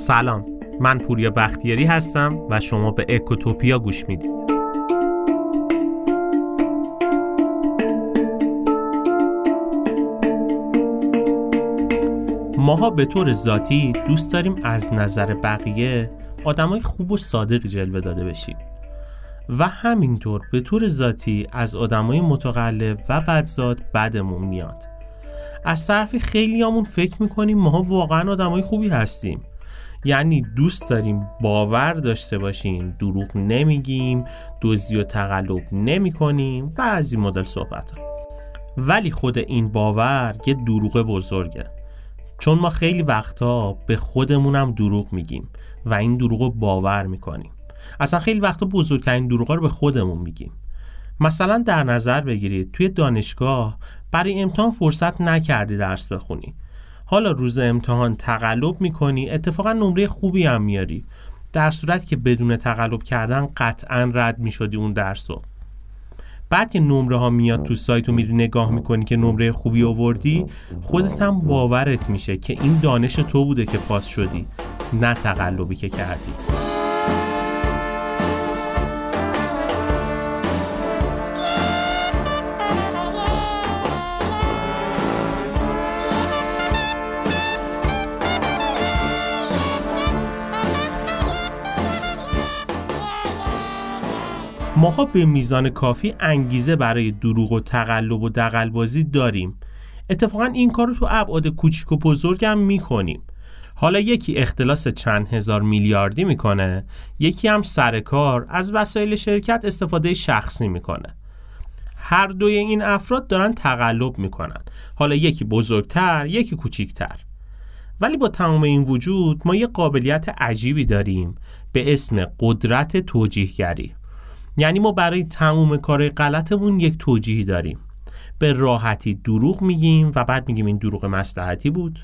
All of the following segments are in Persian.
سلام. من پوریا بختیاری هستم و شما به اکوتوپیا گوش می‌دید. ماها به طور ذاتی دوست داریم از نظر بقیه آدمای خوب و صادقی جلوه داده بشیم. و همینطور به طور ذاتی از آدمای متقلب و بدزاد بدمون میاد. از طرفی خیلی همون فکر می‌کنیم ماها واقعا آدمای خوبی هستیم. یعنی دوست داریم باور داشته باشیم دروغ نمیگیم دزدی و تقلب نمی کنیم و از این مدل صحبت ولی خود این باور یه دروغ بزرگه. چون ما خیلی وقتا به خودمونم دروغ میگیم و این دروغ باور می‌کنیم. اصلا خیلی وقتا بزرگترین دروغ رو به خودمون میگیم. مثلا در نظر بگیرید توی دانشگاه برای امتحان فرصت نکردی درس بخونی. حالا روز امتحان تقلب می‌کنی اتفاقا نمره خوبی هم میاری. در صورت که بدون تقلب کردن قطعا رد می‌شدی اون درس رو بعد که نمره ها میاد تو سایت و میری نگاه می‌کنی که نمره خوبی آوردی خودت هم باورت میشه که این دانش تو بوده که پاس شدی نه تقلبی که کردی. ماها به میزان کافی انگیزه برای دروغ و تقلب و دقلبازی داریم. اتفاقا این کار رو تو ابعاد کوچیک و بزرگ هم می‌کنیم. حالا یکی اختلاس چند هزار میلیاردی می‌کنه یکی هم سر کار از وسایل شرکت استفاده شخصی می‌کنه. هر دوی این افراد دارن تقلب می‌کنن. حالا یکی بزرگتر یکی کوچیکتر. ولی با تمام این وجود ما یه قابلیت عجیبی داریم. به اسم قدرت توجیهگری. یعنی ما برای تموم کار غلطمون یک توجیهی داریم. به راحتی دروغ میگیم و بعد میگیم این دروغ مصلحتی بود.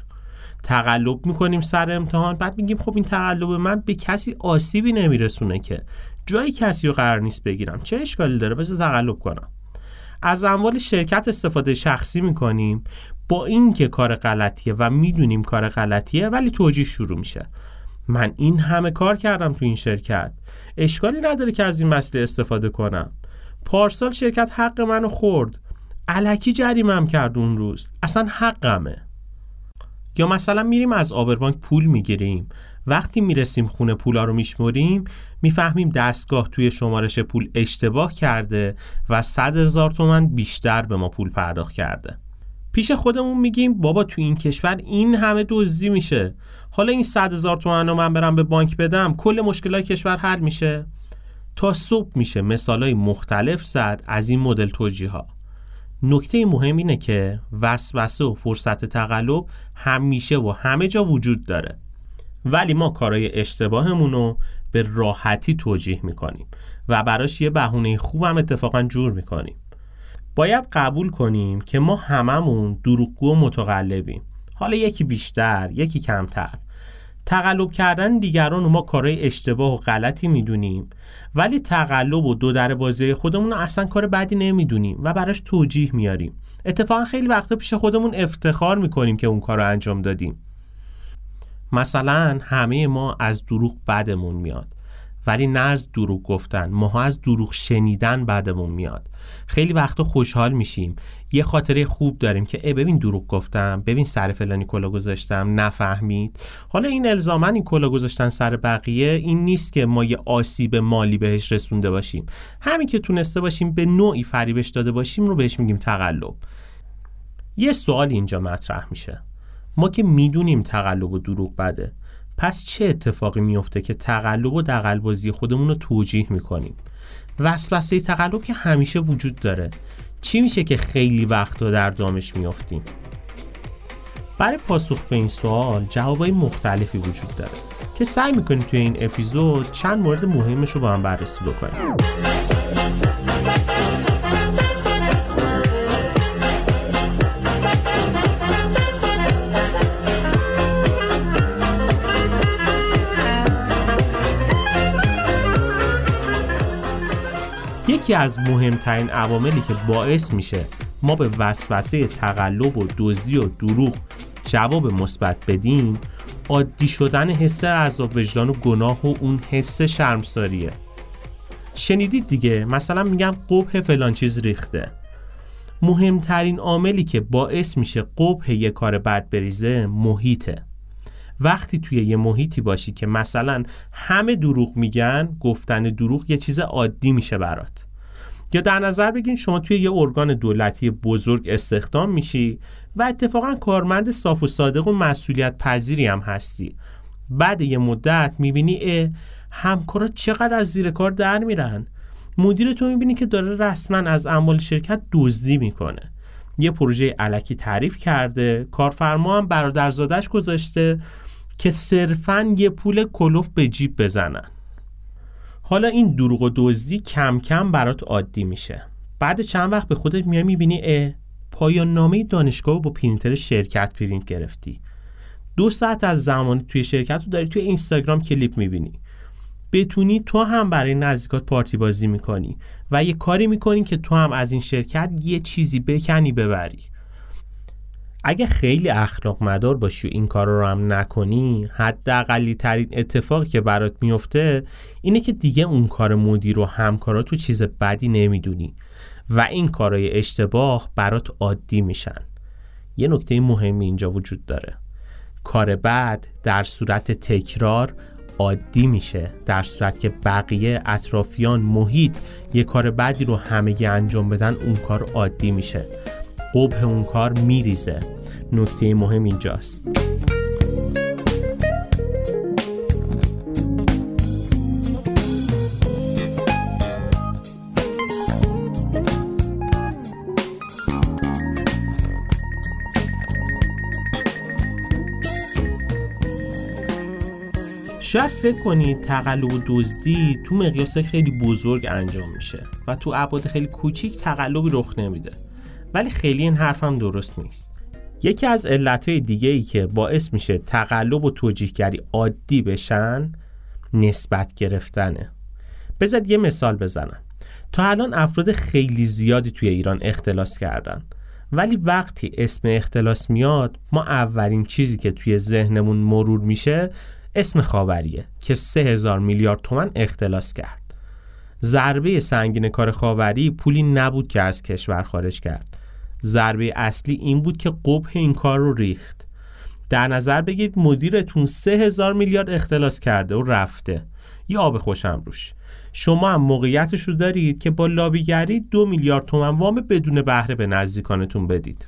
تقلب می‌کنیم سر امتحان بعد میگیم خب این تقلب من به کسی آسیبی نمیرسونه که. جای کسی رو قرار نیست بگیرم. چه اشکالی داره؟ بذار تقلب کنم. از اموال شرکت استفاده شخصی می‌کنیم. با اینکه کار غلطیه و می‌دونیم کار غلطیه ولی توجیه شروع میشه. من این همه کار کردم تو این شرکت. اشکالی نداره که از این مسئله استفاده کنم. پارسال شرکت حق منو خورد. علکی جریمم کرد اون روز. اصلا حقمه. یا مثلا میریم از آبربانک پول می‌گیریم. وقتی می‌رسیم خونه پولا رو میشمریم می‌فهمیم دستگاه توی شمارش پول اشتباه کرده و صد هزار تومن بیشتر به ما پول پرداخت کرده. پیش خودمون میگیم بابا تو این کشور این همه دزدی میشه. حالا این صد هزار تومن رو من برم به بانک بدم کل مشکلات کشور حل میشه. تا صبح میشه مثالای مختلف زد از این مدل توجیه ها نکته مهم اینه که وسوسه و فرصت تقلب همیشه و همه جا وجود داره. ولی ما کارای اشتباهمون رو به راحتی توجیه می‌کنیم و براش یه بهونه خوب هم اتفاقا جور می‌کنیم. باید قبول کنیم که ما هممون دروغگو و متقلبیم. حالا یکی بیشتر یکی کمتر. تقلب کردن دیگران و ما کارهای اشتباه و غلطی می‌دونیم. ولی تقلب و دو در بازی خودمون اصلا کار بدی نمی‌دونیم و براش توجیه میاریم اتفاقا خیلی وقتا پیش خودمون افتخار می‌کنیم که اون کار رو انجام دادیم. مثلا همه ما از دروغ بدمون میاد. ولی نه از دروغ گفتن ما از دروغ شنیدن بعدمون میاد. خیلی وقتا خوشحال میشیم. یه خاطره خوب داریم که ای ببین دروغ گفتم ببین سر فلانی کلا گذاشتم نفهمید. حالا این الزاما این کلا گذاشتن سر بقیه این نیست که ما یه آسیب مالی بهش رسونده باشیم. همین که تونسته باشیم به نوعی فریبش داده باشیم رو بهش میگیم تقلب. یه سوال اینجا مطرح میشه. ما که می‌دونیم تقلب و دروغ بده. پس چه اتفاقی میفته که تقلب و دقلبازی خودمون رو توجیه می‌کنیم؟ وسوسه تقلب که همیشه وجود داره. چی میشه که خیلی وقتا در دامش میافتیم؟ برای پاسخ به این سوال جوابای مختلفی وجود داره که سعی می‌کنیم توی این اپیزود چند مورد مهمش رو با هم بررسی بکنیم. یکی از مهمترین عواملی که باعث میشه ما به وسوسه تقلب و دزدی و دروغ جواب مثبت بدیم عادی شدن حس عذاب وجدان و گناه و اون حس شرمساریه. شنیدید دیگه؟ مثلا میگم قبه فلان چیز ریخته. مهمترین عاملی که باعث میشه قبه یه کار بد بریزه محیطه. وقتی توی یه محیطی باشی که مثلا همه دروغ میگن گفتن دروغ یه چیز عادی میشه برات. یا در نظر بگین شما توی یه ارگان دولتی بزرگ استخدام میشی و اتفاقا کارمند صاف و صادق و مسئولیت پذیری هم هستی. بعد یه مدت می‌بینی همکارا چقدر از زیر کار در میرن. مدیر تو می‌بینی که داره رسما از اموال شرکت دزدی می‌کنه. یه پروژه علکی تعریف کرده کارفرما هم برادرزادش گذاشته که صرفا یه پول کلفت به جیب بزنن. حالا این دروغ و دزدی کم کم برات عادی میشه. بعد چند وقت به خودت میای می‌بینی اه پایان نامه دانشگاه با پرینتر شرکت پرینت گرفتی. دو ساعت از زمانی توی شرکت رو داری توی اینستاگرام کلیپ می‌بینی. بتونی تو هم برای نزدیکات پارتی بازی می‌کنی و یه کاری می‌کنی که تو هم از این شرکت یه چیزی بکنی ببری. اگه خیلی اخلاق مدار باشی و این کار رو هم نکنی حداقلی ترین اتفاقی که برات میفته اینه که دیگه اون کار مدیر و همکارات تو چیز بدی نمی‌دونی و این کارهای اشتباه برات عادی میشن. یه نکته مهمی اینجا وجود داره. کار بد در صورت تکرار عادی میشه در صورت که بقیه اطرافیان محیط یه کار بدی رو همگی انجام بدن اون کار عادی میشه. قبه اون کار میریزه. نکته مهم اینجاست. شاید فکر کنید تقلب و دزدی تو مقیاس خیلی بزرگ انجام میشه و تو ابعاد خیلی کوچیک تقلبی رخ نمیده. ولی خیلی این حرفم درست نیست. یکی از علتهای دیگه ای که باعث میشه تقلب و توجیهگری عادی بشن نسبت گرفتنه. بذار یه مثال بزنم. تا الان افراد خیلی زیادی توی ایران اختلاس کردن. ولی وقتی اسم اختلاس میاد ما اولین چیزی که توی ذهنمون مرور میشه اسم خاوریه که سه هزار میلیارد تومن اختلاس کرد. ضربه سنگین کار خاوری پولی نبود که از کشور خارج کرد. ضربه اصلی این بود که قبه این کار رو ریخت. در نظر بگیرید مدیرتون سه هزار میلیارد اختلاس کرده و رفته. یه آب خوشم روش شما هم موقعیتش رو دارید که با لابیگری دو میلیارد تومن وام بدون بهره به نزدیکانتون بدید.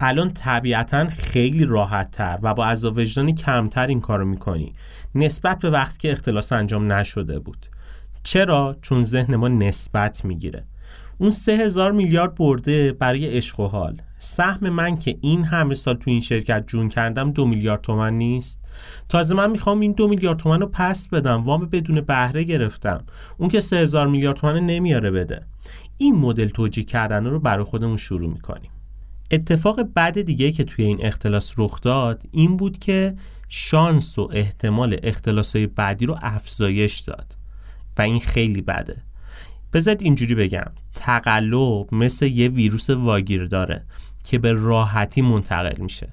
الان طبیعتا خیلی راحت تر و با عذاب وجدانی کمتر این کارو می‌کنی. نسبت به وقتی که اختلاس انجام نشده بود. چرا؟ چون ذهن ما نسبت می‌گیره. اون سه هزار میلیارد برده برای عشق و حال. سهم من که این همه سال تو این شرکت جون کردم دو میلیارد تومن نیست. تازه من می‌خوام این دو میلیارد تومن رو پس بدم. وام بدون بهره گرفتم. اون که سه هزار میلیارد تومن نمیاره بده. این مدل توجیه کردن رو برای خودمون شروع می‌کنیم. اتفاق بعد دیگه که توی این اختلاس رخ داد این بود که شانس و احتمال اختلاسای بعدی رو افزایش داد. و این خیلی بده. بذارید اینجوری بگم. تقلب مثل یه ویروس واگیر داره که به راحتی منتقل میشه.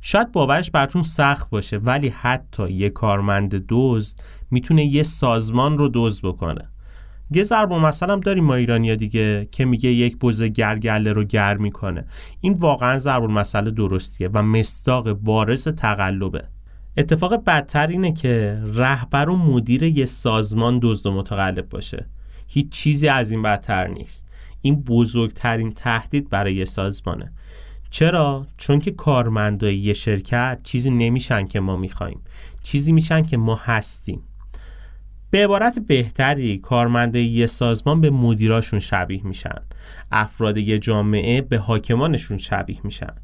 شاید باورش براتون سخت باشه ولی حتی یه کارمند دزد می‌تونه یه سازمان رو دزد بکنه. یه ضرب مثلا داریم ما ایرانیا دیگه که میگه یک بز گرگله رو گر می‌کنه. این واقعا ضرب مسئله درستیه و مستاق بارز تقلبه. اتفاق بدتر اینه که رهبر و مدیر یه سازمان دزد و متقلب باشه. هیچ چیزی از این بدتر نیست. این بزرگترین تهدید برای سازمانه. چرا؟ چون که کارمندای یه شرکت چیزی نمیشن که ما می‌خوایم. چیزی میشن که ما هستیم. به عبارت بهتری کارمندای یه سازمان به مدیراشون شبیه میشن. افراد یه جامعه به حاکمانشون شبیه میشن.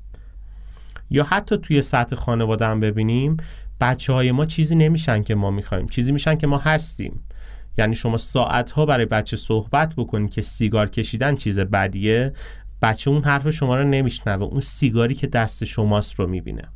یا حتی توی سطح خانواده هم ببینیم بچه های ما چیزی نمیشن که ما می‌خوایم. چیزی میشن که ما هستیم. یعنی شما ساعت ها برای بچه صحبت بکنید که سیگار کشیدن چیز بدیه بچه اون حرف شما رو نمیشنوه اون سیگاری که دست شماست رو می‌بینه.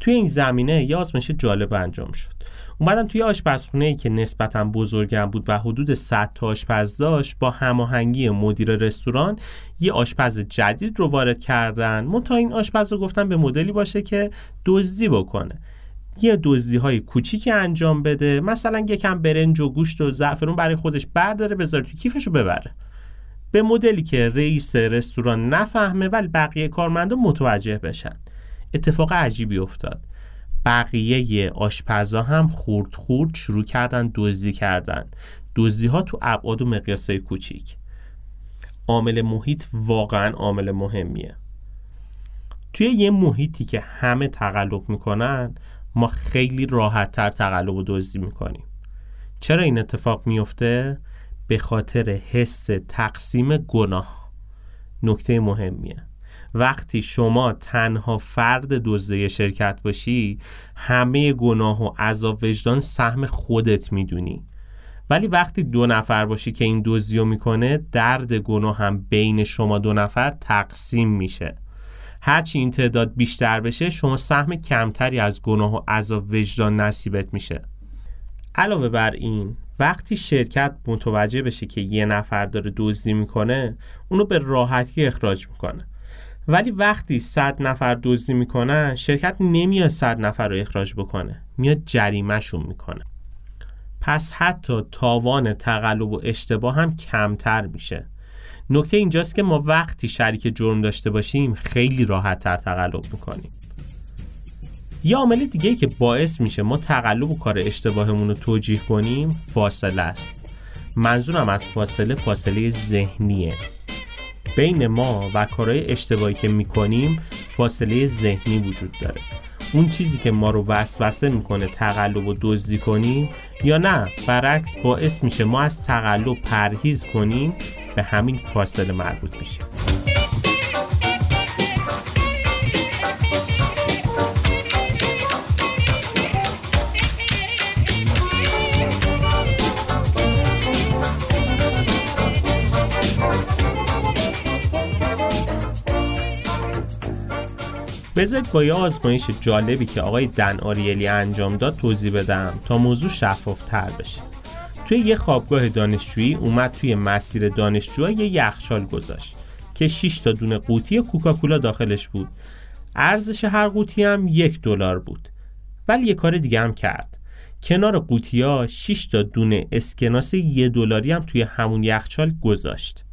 توی این زمینه یه آزمایش جالب انجام شد. اومدن توی آشپزخونه ای که نسبتا بزرگم بود و حدود 100 تا آشپز داشت با هماهنگی مدیر رستوران یه آشپز جدید رو وارد کردن. منتها این آشپز رو گفتن به مدلی باشه که دزدی بکنه. یه دزدی های کوچیکی انجام بده. مثلا یکم برنج و گوشت و زعفرون برای خودش برداره بذاره تو کیفشو ببره. به مدلی که رئیس رستوران نفهمه ولی بقیه کارمندا متوجه بشن. اتفاق عجیبی افتاد. بقیه آشپزا هم خورد خورد شروع کردن دزدی کردن. دزدی ها تو ابعاد و مقیاسای کوچیک. عامل محیط واقعا عامل مهمیه. توی یه محیطی که همه تقلب می‌کنن ما خیلی راحت تر تقلب و دزدی می‌کنیم. چرا این اتفاق میفته؟ به خاطر حس تقسیم گناه. نکته مهمیه. وقتی شما تنها فرد دزده شرکت باشی همه گناه و عذاب وجدان سهم خودت می‌دونی. ولی وقتی دو نفر باشی که این دزدیو می‌کنه درد گناه هم بین شما دو نفر تقسیم میشه. هرچی این تعداد بیشتر بشه شما سهم کمتری از گناه و عذاب وجدان نصیبت میشه. علاوه بر این وقتی شرکت متوجه بشه که یه نفر داره دزدی می‌کنه اونو به راحتی اخراج می‌کنه. ولی وقتی صد نفر دزدی می‌کنن شرکت نمیاد صد نفر رو اخراج بکنه میاد جریمهشون می‌کنه. پس حتی تاوان تقلب و اشتباه هم کمتر میشه. نکته اینجاست که ما وقتی شریک جرم داشته باشیم خیلی راحت تر تقلب می‌کنیم. یه عامل دیگه که باعث میشه ما تقلب و کار اشتباهمون رو توجیه کنیم فاصله است. منظورم از فاصله فاصله ذهنیه. بین ما و کارهای اشتباهی که می‌کنیم فاصله ذهنی وجود داره. اون چیزی که ما رو وسوسه می‌کنه تقلب و دزدی کنیم یا نه برعکس باعث میشه ما از تقلب پرهیز کنیم به همین فاصله مربوط میشه بذارید با یه آزمایش جالبی که آقای دن آریلی انجام داد توضیح بدم تا موضوع شفاف تر بشه. توی یه خوابگاه دانشجویی اومد توی مسیر دانشجوها یه یخچال گذاشت که 6 تا دونه قوطی کوکاکولا داخلش بود. ارزش هر قوطی هم یک دلار بود. ولی یه کار دیگه هم کرد. کنار قوطی ها 6 تا دونه اسکناس یه دلاری هم توی همون یخچال گذاشت.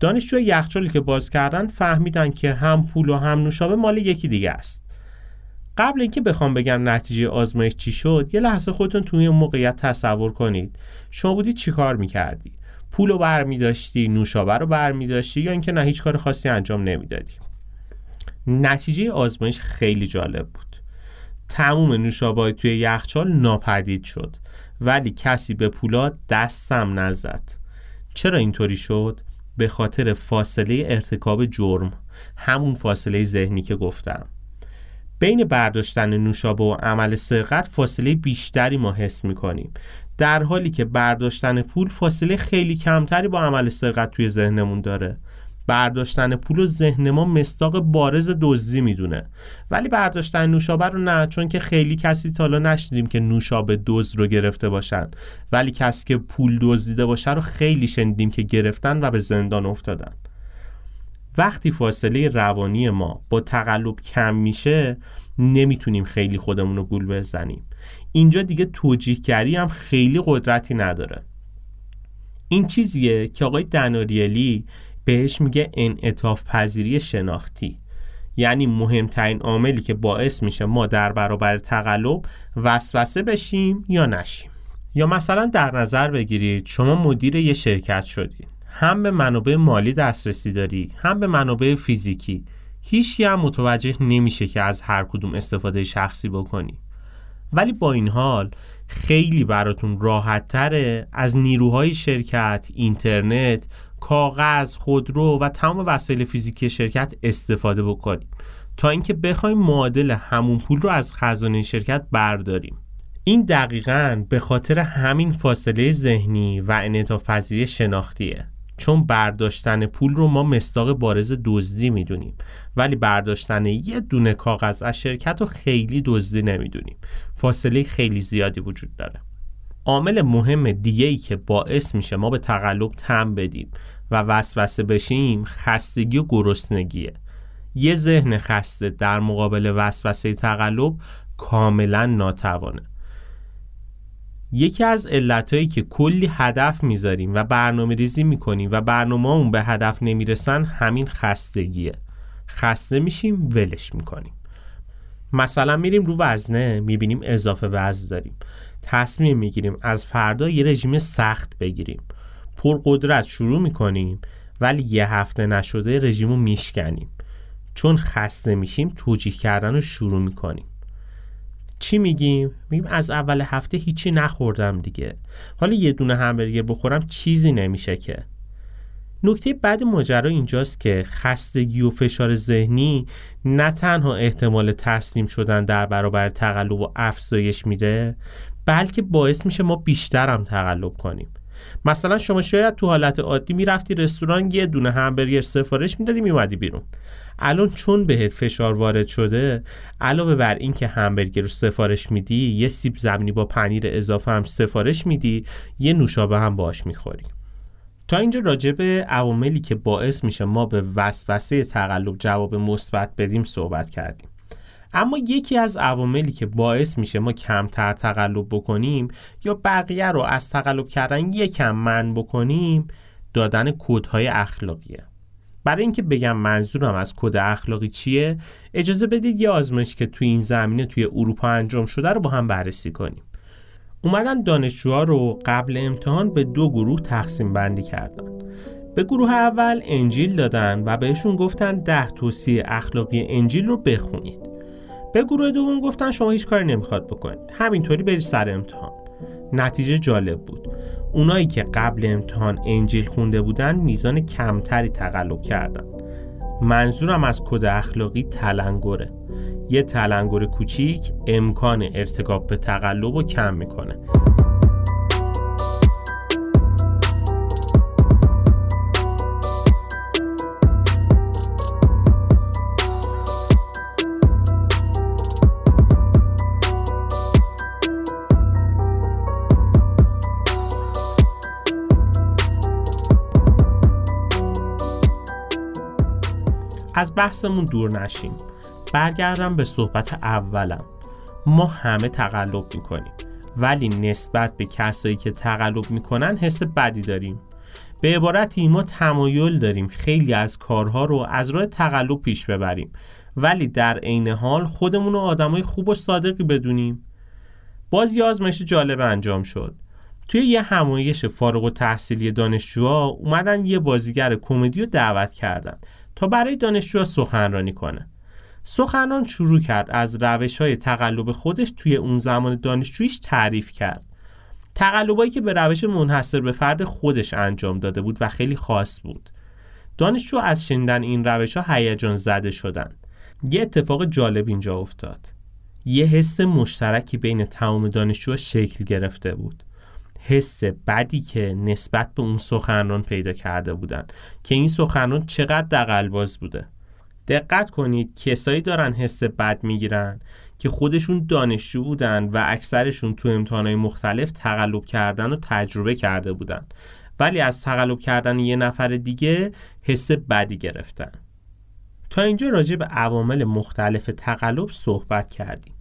دانشجو یخچالی که باز کردن فهمیدن که هم پول و هم نوشابه مال یکی دیگه است. قبل اینکه بخوام بگم نتیجه آزمایش چی شد یه لحظه خودتون توی اون موقعیت تصور کنید. شما بودی چی کار می‌کردی؟ پول رو برمی داشتی نوشابه رو برمی داشتی یا اینکه نه هیچ کار خاصی انجام نمی‌دادی؟ نتیجه آزمایش خیلی جالب بود. تموم نوشابه توی یخچال ناپدید شد. ولی کسی به پولا دستم نزد. چرا اینطوری شد؟ به خاطر فاصله ارتکاب جرم. همون فاصله ذهنی که گفتم. بین برداشتن نوشابه و عمل سرقت فاصله بیشتری ما حس می‌کنیم. در حالی که برداشتن پول فاصله خیلی کمتری با عمل سرقت توی ذهنمون داره. برداشتن پول و ذهن ما مستاق بارز دزدی می‌دونه. ولی برداشتن نوشابه رو نه چون که خیلی کسی تا حالا نشنیدیم که نوشابه دزد رو گرفته باشن. ولی کسی که پول دزدیده باشه رو خیلی شنیدیم که گرفتن و به زندان افتادن. وقتی فاصله روانی ما با تقلب کم میشه نمی‌تونیم خیلی خودمون رو گول بزنیم. اینجا دیگه توجیهگری هم خیلی قدرتی نداره. این چیزیه که آقای دناریلی بهش میگه انعطاف پذیری شناختی. یعنی مهمترین عاملی که باعث میشه ما در برابر تقلب وسوسه بشیم یا نشیم. یا مثلا در نظر بگیرید شما مدیر یه شرکت شدید هم به منابع مالی دسترسی داری هم به منابع فیزیکی. هیچ هم متوجه نمیشه که از هر کدوم استفاده شخصی بکنی. ولی با این حال خیلی براتون راحت تره از نیروهای شرکت، اینترنت، کاغذ، خودرو و تمام وسایل فیزیکی شرکت استفاده بکنیم تا اینکه بخوایم معادل همون پول رو از خزانه شرکت برداریم. این دقیقا به خاطر همین فاصله ذهنی و انعطاف پذیری شناختیه. چون برداشتن پول رو ما مستاق بارز دزدی می‌دونیم. ولی برداشتن یه دونه کاغذ از شرکت رو خیلی دزدی نمی‌دونیم. فاصله خیلی زیادی وجود داره. عامل مهم دیگه ای که باعث میشه ما به تقلب تم بدیم و وسوسه بشیم خستگی و گرسنگیه. یه ذهن خسته در مقابل وسوسه تقلب کاملا ناتوانه. یکی از علتهایی که کلی هدف می‌ذاریم و برنامه ریزی می‌کنیم و برنامه اون به هدف نمی‌رسن همین خستگیه. خسته میشیم ولش می‌کنیم. مثلا میریم رو وزنه می‌بینیم اضافه وزن داریم. تصمیم می‌گیریم از فردا یه رژیم سخت بگیریم. پرقدرت شروع می‌کنیم ولی یه هفته نشده رژیم رو میشکنیم. چون خسته میشیم توجیه کردن رو شروع می‌کنیم. چی میگیم؟ میگیم از اول هفته هیچی نخوردم دیگه. حالا یه دونه همبرگر بخورم چیزی نمیشه که. نکته بعد ماجرا اینجاست که خستگی و فشار ذهنی نه تنها احتمال تسلیم شدن در برابر تقلب و افزایش میده بلکه باعث میشه ما بیشتر هم تقلب کنیم. مثلا شما شاید تو حالت عادی می‌رفتی رستوران یه دونه همبرگر سفارش می‌دادی میومدی بیرون. الان چون بهت فشار وارد شده علاوه بر این که همبرگر رو سفارش میدی یه سیب زمینی با پنیر اضافه هم سفارش میدی یه نوشابه هم باش می‌خوری. تا اینجا راجع به عواملی که باعث میشه ما به وسوسه تقلب جواب مثبت بدیم صحبت کردیم. اما یکی از عواملی که باعث میشه ما کمتر تقلب بکنیم یا بقیه رو از تقلب کردن یکم من بکنیم دادن کودهای اخلاقیه. برای اینکه بگم منظورم از کد اخلاقی چیه اجازه بدید یه آزمایش که توی این زمینه توی اروپا انجام شده رو با هم بررسی کنیم. اومدن دانشجوها رو قبل امتحان به دو گروه تقسیم بندی کردن. به گروه اول انجیل دادن و بهشون گفتن ده توصیه اخلاقی انجیل رو بخونید. به گروه دوم گفتن شما هیچ کاری نمی‌خواد بکنید. همینطوری برید سر امتحان. نتیجه جالب بود. اونایی که قبل امتحان انجیل خونده بودن میزان کمتری تقلب کردن. منظورم از کد اخلاقی تلنگره یه تلنگر کوچیک امکان ارتکاب به تقلب رو کم می‌کنه. از بحثمون دور نشیم. برگردم به صحبت اولم. ما همه تقلب می‌کنیم ولی نسبت به کسایی که تقلب می‌کنن حس بدی داریم. به عبارتی ما تمایل داریم خیلی از کارها رو از راه تقلب پیش ببریم ولی در عین حال خودمون رو آدمای خوب و صادقی بدونیم. باز یه آزمایش جالب انجام شد. توی یه همایش فارغ و تحصیلی دانشجوها اومدن یه بازیگر کمدی رو دعوت کردن. تا برای دانشجوها سخنرانی کنه. سخنران شروع کرد از روش های تقلب خودش توی اون زمان دانشجویش تعریف کرد. تقلبایی که به روش منحصر به فرد خودش انجام داده بود و خیلی خاص بود. دانشجو از شنیدن این روش ها هیجان زده شدن. یه اتفاق جالب اینجا افتاد. یه حس مشترکی بین تمام دانشجوها شکل گرفته بود. حس بدی که نسبت به اون سخنران پیدا کرده بودن. که این سخنران چقدر دقلباز بوده. دقت کنید کسایی دارن حس بد می‌گیرن که خودشون دانشجو بودن و اکثرشون تو امتحانهای مختلف تقلب کردن و تجربه کرده بودن. ولی از تقلب کردن یه نفر دیگه حس بدی گرفتن. تا اینجا راجع به عوامل مختلف تقلب صحبت کردیم.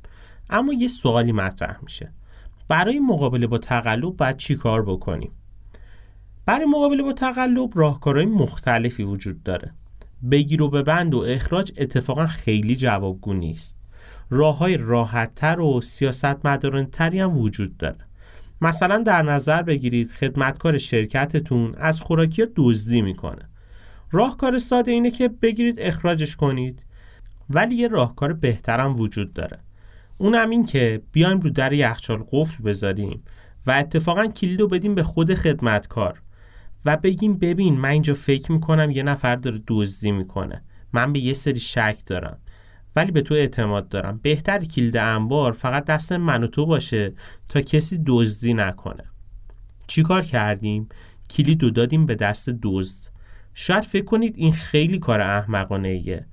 اما یه سوالی مطرح میشه. برای مقابله با تقلب باید چی کار بکنیم؟ برای مقابله با تقلب راهکارهای مختلفی وجود داره. بگیر و ببند و اخراج اتفاقا خیلی جوابگو نیست. راه های راحتتر و سیاست تری هم وجود داره. مثلا در نظر بگیرید خدمتکار شرکتتون از خوراکی دزدی می‌کنه. راهکار ساده اینه که بگیرید اخراجش کنید. ولی یه راهکار بهترم وجود داره. اونم این که بیایم رو در یخچال قفل بذاریم و اتفاقا کلید رو بدیم به خود خدمتکار و بگیم ببین من اینجا فکر می‌کنم یه نفر داره دزدی می‌کنه. من به یه سری شک دارم. ولی به تو اعتماد دارم. بهتر کلید انبار فقط دست من و تو باشه تا کسی دزدی نکنه. چیکار کردیم؟ کلید دادیم به دست دزد. شاید فکر کنید این خیلی کار احمقانه ایه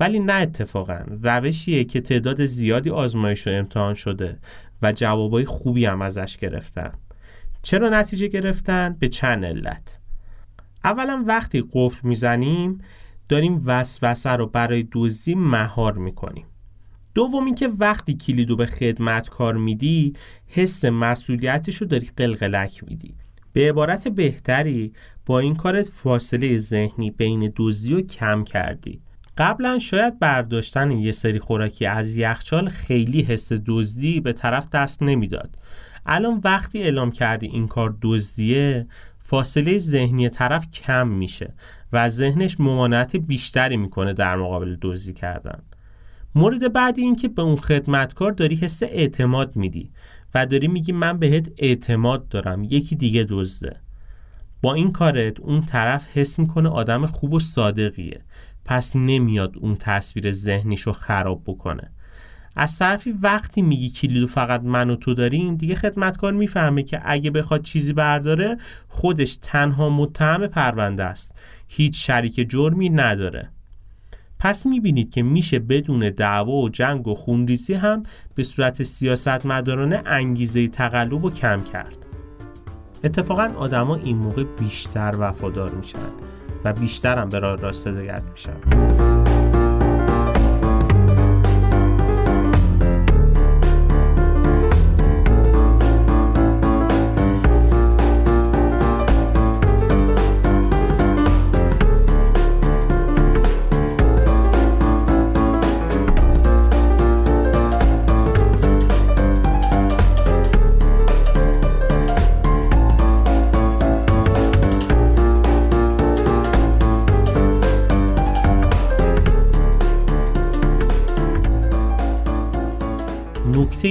ولی نه اتفاقا. روشیه که تعداد زیادی آزمایش و امتحان شده و جوابای خوبی هم ازش گرفتن. چرا نتیجه گرفتن؟ به چند علت. اولا وقتی قفل می‌زنیم داریم وسوسه رو برای دزدی مهار می‌کنیم. دوم که وقتی کلیدو به خدمتکار میدی حس مسئولیتش رو داری قلقلک میدی. به عبارت بهتری با این کارت فاصله ذهنی بین دوزی رو کم کردی. قبلا شاید برداشتن یه سری خوراکی از یخچال خیلی حس دزدی به طرف دست نمی‌داد. الان وقتی اعلام کردی این کار دزدیه فاصله ذهنی طرف کم میشه و ذهنش ممانعت بیشتری می‌کنه در مقابل دزدی کردن. مورد بعدی این که به اون خدمتکار داری حس اعتماد میدی و داری میگی من بهت اعتماد دارم یکی دیگه دزده. با این کارت اون طرف حس می‌کنه آدم خوب و صادقیه. پس نمیاد اون تصویر ذهنیشو خراب بکنه. از طرفی وقتی میگی کلیدو فقط من و تو داریم دیگه خدمتکار می‌فهمه که اگه بخواد چیزی برداره خودش تنها متهم پرونده است. هیچ شریک جرمی نداره. پس می‌بینید که میشه بدون دعوا و جنگ و خونریزی هم به صورت سیاست مدارانه انگیزه تقلب و کم کرد. اتفاقا آدما این موقع بیشتر وفادار میشن. و بیشتر هم به راه راست هدایت میشن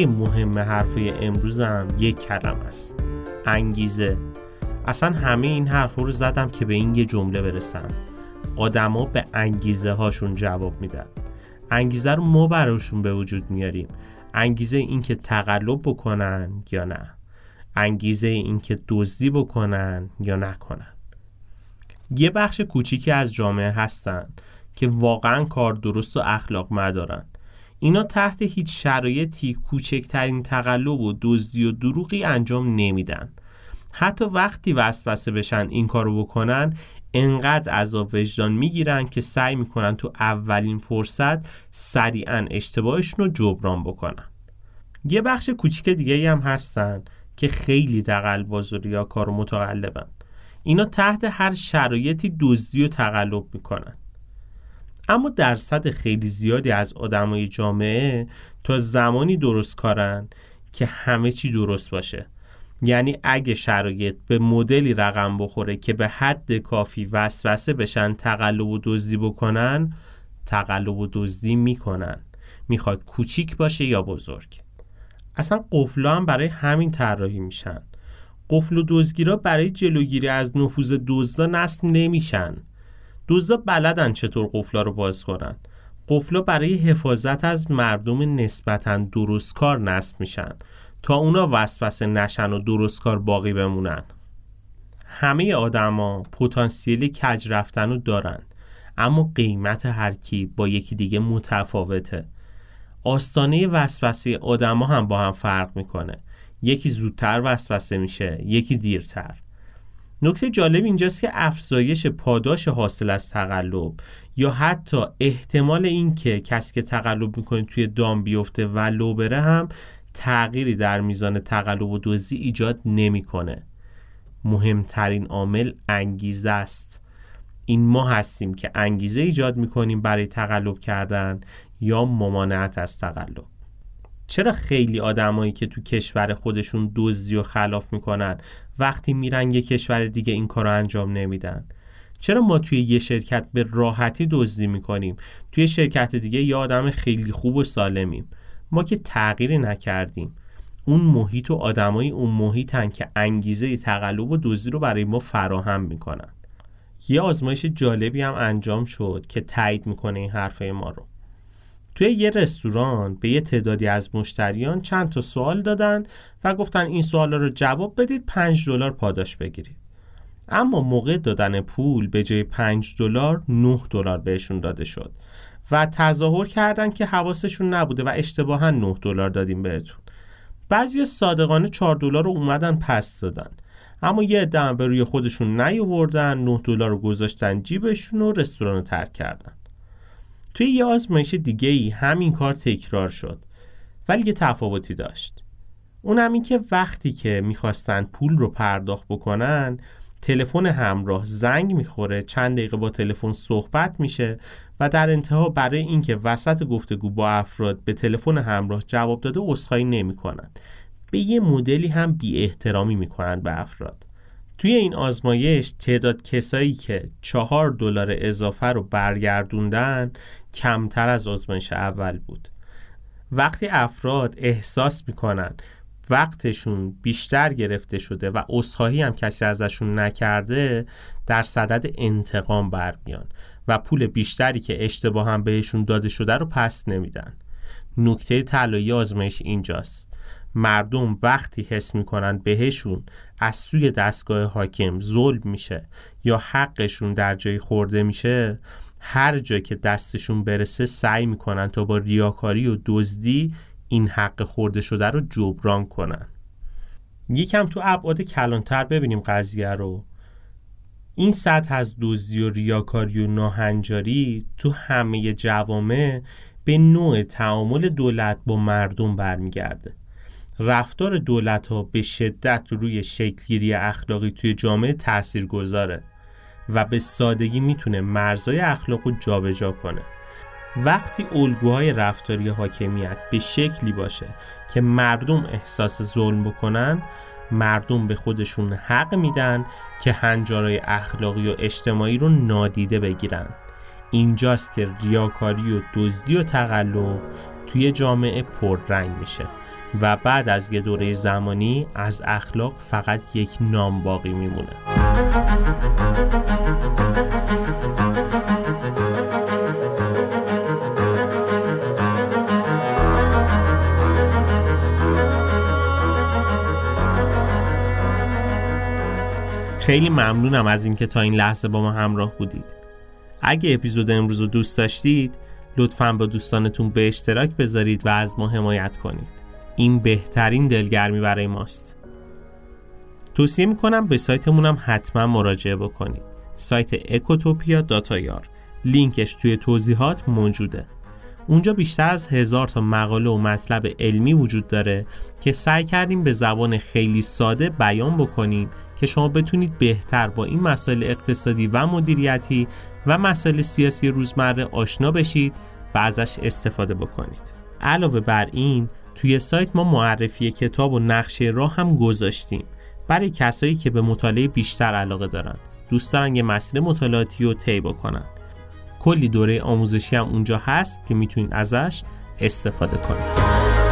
مهم حرفه امروزم یک کلم است انگیزه. اصلا همه این حرف رو زدم که به این یه جمله برسم. آدما به انگیزه هاشون جواب میدن. انگیزه رو ما براشون به وجود میاریم. انگیزه اینکه تقلب بکنن یا نه. انگیزه اینکه دزدی بکنن یا نکنن. یه بخش کوچیکی از جامعه هستن که واقعا کار درست و اخلاق مدارن اینا تحت هیچ شرایطی کوچکترین تقلب و دزدی و دروغی انجام نمیدن. حتی وقتی وسوسه بشن این کارو بکنن انقدر عذاب وجدان می‌گیرن که سعی می‌کنن تو اولین فرصت سریعا اشتباهشون رو جبران بکنن. یه بخش کوچیک دیگه هم هستن که خیلی دقلباز و ریاکار و متقلبن. اینا تحت هر شرایطی دزدی و تقلب می‌کنن. اما درصد خیلی زیادی از آدمای جامعه تا زمانی درست کارن که همه چی درست باشه. یعنی اگه شرایط به مدلی رقم بخوره که به حد کافی وسوسه بشن تقلب و دزدی بکنن تقلب و دزدی می‌کنن. می‌خواد کوچیک باشه یا بزرگ. اصلا قفلا هم برای همین طراحی میشن. قفل و دزگیرا برای جلوگیری از نفوذ دزدا نصب نمیشن. دزدا بلدن چطور قفلا رو باز کنن. قفلا برای حفاظت از مردم نسبتا درستکار نصب میشن تا اونا وسوسه نشن و درستکار باقی بمونن. همه آدما پتانسیل کج رفتن رو دارن اما قیمت هر کی با یکی دیگه متفاوته. آستانه وسوسه آدما هم با هم فرق می‌کنه. یکی زودتر وسوسه میشه یکی دیرتر. نکته جالب اینجاست که افزایش پاداش حاصل از تقلب یا حتی احتمال اینکه کسی که تقلب می‌کنه توی دام بیفته و لو بره هم تغییری در میزان تقلب و دزدی ایجاد نمی‌کنه. مهمترین عامل انگیزه است. این ما هستیم که انگیزه ایجاد می‌کنیم برای تقلب کردن یا ممانعت از تقلب. چرا خیلی آدمایی که تو کشور خودشون دزدی و خلاف می‌کنن وقتی میرن یه کشور دیگه این کارو انجام نمیدن؟ چرا ما توی یه شرکت به راحتی دزدی می‌کنیم؟ توی شرکت دیگه یه آدم خیلی خوب و سالمیم. ما که تغییری نکردیم. اون محیط و آدمای اون محیطن که انگیزه تقلب و دزدی رو برای ما فراهم می‌کنن. یه آزمایش جالبی هم انجام شد که تایید می‌کنه این حرفه ما رو. توی یه رستوران به یه تعدادی از مشتریان چند تا سوال دادن و گفتن این سوالا رو جواب بدید 5 دلار پاداش بگیرید. اما موقع دادن پول به جای 5 دلار 9 دلار بهشون داده شد و تظاهر کردن که حواسشون نبوده و اشتباها 9 دلار دادیم بهتون. بعضی صادقانه 4 دلار رو اومدن پس دادن. اما یه عده به روی خودشون نیاوردن 9 دلار رو گذاشتن جیبشون و رستوران رو ترک کردن. توی یه آزمایش دیگه ای همین کار تکرار شد. ولی یه تفاوتی داشت. اونم این که وقتی که می‌خواستن پول رو پرداخت بکنن تلفن همراه زنگ می‌خوره چند دقیقه با تلفن صحبت میشه و در انتها برای اینکه وسط گفتگو با افراد به تلفن همراه جواب داده عذرخواهی نمی‌کنن. به یه مدلی هم بی احترامی می‌کنن به افراد. توی این آزمایش تعداد کسایی که چهار دلار اضافه رو برگردوندن کمتر از آزمایش اول بود. وقتی افراد احساس می‌کنن وقتشون بیشتر گرفته شده و اصخاهی هم کسی ازشون نکرده در صدد انتقام برمیان و پول بیشتری که اشتباه هم بهشون داده شده رو پس نمیدن. نکته طلایی آزمایش اینجاست. مردم وقتی حس می‌کنن بهشون از سوی دستگاه حاکم ظلم میشه یا حقشون در جای خورده میشه هر جا که دستشون برسه سعی می‌کنن تا با ریاکاری و دزدی این حق خورده شده رو جبران کنن. یکم تو ابعاد کلانتر ببینیم قضیه رو. این سطح از دزدی و ریاکاری و ناهنجاری تو همه جوامع به نوع تعامل دولت با مردم برمیگرده. رفتار دولت ها به شدت روی شکلگیری اخلاقی توی جامعه تأثیر گذاره و به سادگی می‌تونه مرزای اخلاق رو جابجا کنه. وقتی الگوهای رفتاری حاکمیت به شکلی باشه که مردم احساس ظلم بکنن مردم به خودشون حق میدن که هنجارای اخلاقی و اجتماعی رو نادیده بگیرن. اینجاست که ریاکاری و دزدی و تقلب توی جامعه پررنگ میشه و بعد از یه دوره زمانی از اخلاق فقط یک نام باقی میمونه. خیلی ممنونم از اینکه تا این لحظه با ما همراه بودید. اگه اپیزود امروز رو دوست داشتید لطفا با دوستانتون به اشتراک بذارید و از ما حمایت کنید. این بهترین دلگرمی برای ماست. توصیه می‌کنم به سایتمون هم حتما مراجعه بکنید. سایت اکوتوپیا داتایار لینکش توی توضیحات موجوده. اونجا بیشتر از هزار تا مقاله و مطلب علمی وجود داره که سعی کردیم به زبان خیلی ساده بیان بکنیم که شما بتونید بهتر با این مسائل اقتصادی و مدیریتی و مسائل سیاسی روزمره آشنا بشید و ازش استفاده بکنید. علاوه بر این توی سایت ما معرفی کتاب و نقشه راه هم گذاشتیم. برای کسایی که به مطالعه بیشتر علاقه دارن دوست دارن یه مسیر مطالعاتی رو طی بکنن. کلی دوره آموزشی هم اونجا هست که می‌تونید ازش استفاده کنید.